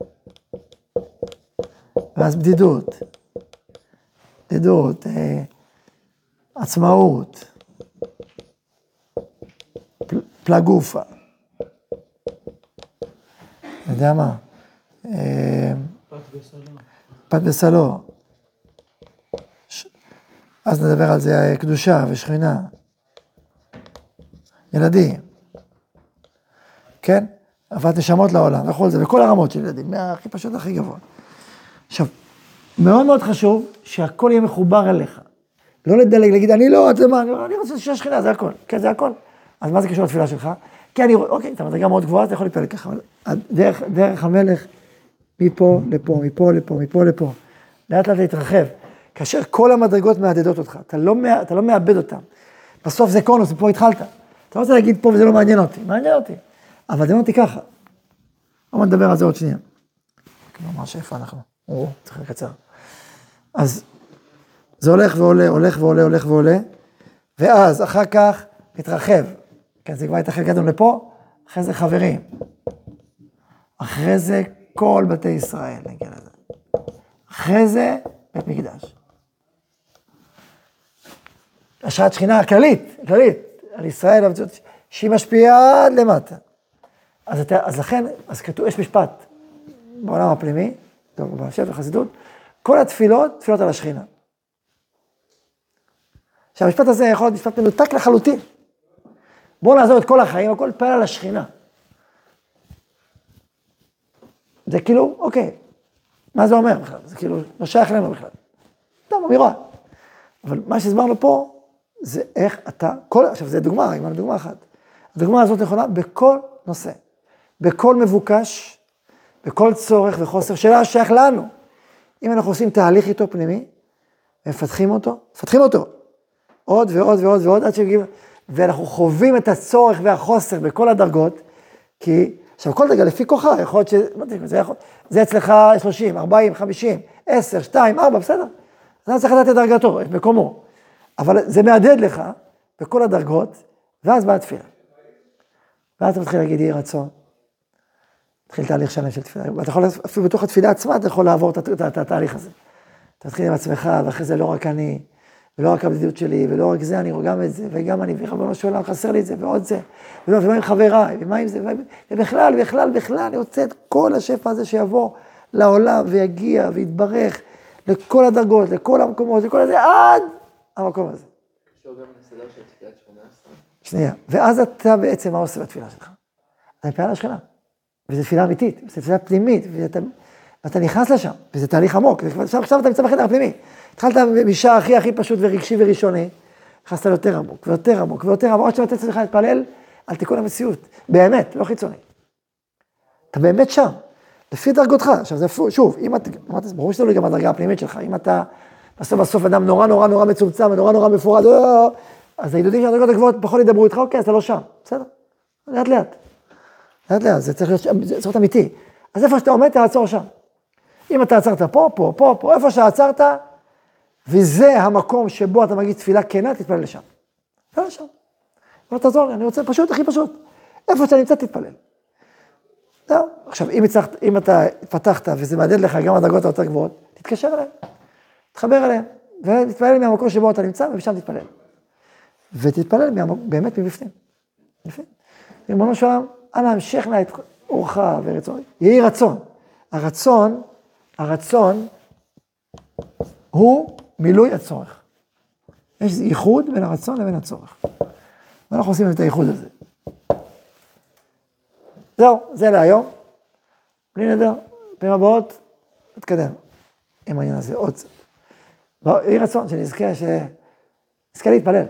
ואז בדידות, בדידות, אה, עצמאות, פל, פלגופה. אתה יודע מה? אה, פת בסלו. אז נדבר על זה אה, קדושה ושכינה. ילדים, כן? הבאת נשמות לעולם וכל זה, וכל הרמות של ילדים, מהכי פשוט הכי גבוה. עכשיו, מאוד מאוד חשוב שהכל יהיה מחובר אליך. לא לדלג, להגיד, אני לא, אתה יודע מה, אני רוצה שיש שכינה, זה הכל. כן, זה הכל. אז מה זה קשור לתפילה שלך? כי אני רואה, אוקיי, אתה מדרגה מאוד גבוהה, אתה יכול להתפלל ככה, אבל דרך, דרך המלך, מפה לפה, מפה לפה, מפה לפה. לאט לאט להתרחב. כאשר כל המדרגות מהדהדות אותך, אתה לא, אתה לא מאבד אותן. בסוף זה קונוס, ופה התחלת. אתה לא רוצה להגיד פה וזה לא מעניין אותי, מעניין אותי. אבל מעניין אותי ככה. בואו נדבר על זה עוד שנייה. ממש איפה אנחנו? או, צריך לקצר. אז זה הולך ועולה, הולך ועולה, הולך ועולה, ואז אחר כך מתרחב. כן, זה כבר התרחב, הגענו לפה, אחרי זה חברים. אחרי זה כל בתי ישראל, נגיע לזה. אחרי זה בית מקדש. השראת שכינה כללית, כללית, על ישראל, שהיא משפיעה עד למטה. אז, אתה, אז לכן, אז כתוב, יש משפט בעולם הפנימי, טוב, בשפט החסידות, כל התפילות, תפילות על השכינה. שהמשפט הזה יכול להיות משפט מנותק לחלוטין. בואו נעזוב את כל החיים, הכל פעל על השכינה. זה כאילו, אוקיי, מה זה אומר בכלל? זה כאילו, לא שייך לנו בכלל. טוב, אמירה. אבל מה שהסברנו פה, זה איך אתה, כל, עכשיו זו דוגמה, אם אני דוגמה אחת. הדוגמה הזאת נכונה בכל נושא, בכל מבוקש, בכל צורך וחוסר, שאלה שייך לנו. אם אנחנו עושים תהליך איתו פנימי, מפתחים אותו, מפתחים אותו, עוד ועוד ועוד ועוד, עד שמגיעים, ואנחנו חווים את הצורך והחוסר בכל הדרגות, כי, עכשיו כל דרגה לפי כוחה, יכול להיות ש... זה, יכול, זה אצלך 30, 40, 50, 10, 2, 4, בסדר. אז צריך לדעת את דרגתו, את מקומו. אבל זה מהדהד לך בכל הדרגות, ואז באה התפילה. ואז אתה מתחיל להגיד יהי רצון. מתחיל תהליך שלם של תפילה. ואתה יכול, אפילו בתוך התפילה עצמה, אתה יכול לעבור את התהליך הזה. אתה מתחיל עם עצמך, ואחרי זה לא רק אני, ולא רק הבדידות שלי, ולא רק זה, אני רואה גם את זה, וגם אני, וחברונו של עולם, חסר לי את זה, ועוד זה, ומה עם חבריי, ומה עם זה, ובכלל, בכלל, בכלל, אני רוצה את כל השפע הזה שיבוא לעולם ויגיע ויתברך לכל הדרגות, לכל המקומות, לכל הזה, עד המקום הזה. שנייה. ואז אתה בעצם, מה עושה בתפילה שלך? אתה מתפלל על השכנה. וזו תפילה אמיתית, וזו תפילה פנימית, ואתה, ואתה נכנס לשם, וזה תהליך עמוק. עכשיו, עכשיו אתה נמצא בחדר הפנימי. התחלת משעה הכי הכי פשוט ורגשי וראשוני, נכנסת ליותר עמוק, ויותר עמוק, ויותר עמוק, עד שאתה צריך להתפלל על תיקון המציאות. באמת, לא חיצוני. אתה באמת שם, לפי דרגותך. עכשיו, זה הפוך, שוב, אם אתה, אמרתי, ברור שזה לא גם הדרגה הפנימית שלך, אם אתה בסוף בסוף אדם נורא נורא נורא מצומצם ונורא נורא מפורד, אה, אז הידידים של הדרגות הגבוהות פחות ידברו איתך, אוקיי, אז אתה לא שם, בסדר, לאט לאט. לאט לאט, זה צריך להיות, זה צריך להיות אמיתי. אז איפה שאתה עומד, תעצור שם. אם אתה עצרת פה, פה, פה, פה, איפה שעצרת, וזה המקום שבו אתה מגיד תפילה כנה, תתפלל לשם. תתפלל לשם. לא תעזור לי, אני רוצה פשוט, הכי פשוט. איפה שאתה נמצא, תתפלל. זהו. עכשיו, אם, הצלחת, אם אתה התפתחת וזה מהדהד לך גם הדרגות היותר גבוהות, תתקשר אליהם, תתחבר אליהם, ותתפלל מהמקום שבו אתה נמצא, ומשם תתפלל. ותתפלל מהמק... באמת מבפנים. בפנים. ריבונו של עולם, אנא המשך נא את אורך ורצון. יהי רצון. הרצון, הרצון הוא מילוי הצורך. יש ייחוד בין הרצון לבין הצורך. ואנחנו עושים את הייחוד הזה. זהו, זה להיום. בלי נדר, פעמים הבאות, נתקדם עם העניין הזה עוד קצת. לא, יהי רצון שנזכה, שנזכה להתפלל.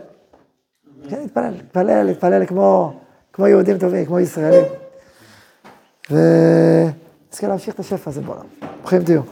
כן, להתפלל, להתפלל, להתפלל כמו, כמו יהודים טובים, כמו ישראלים. ונזכה להמשיך את השפע הזה בעולם. ברוכים תהיו.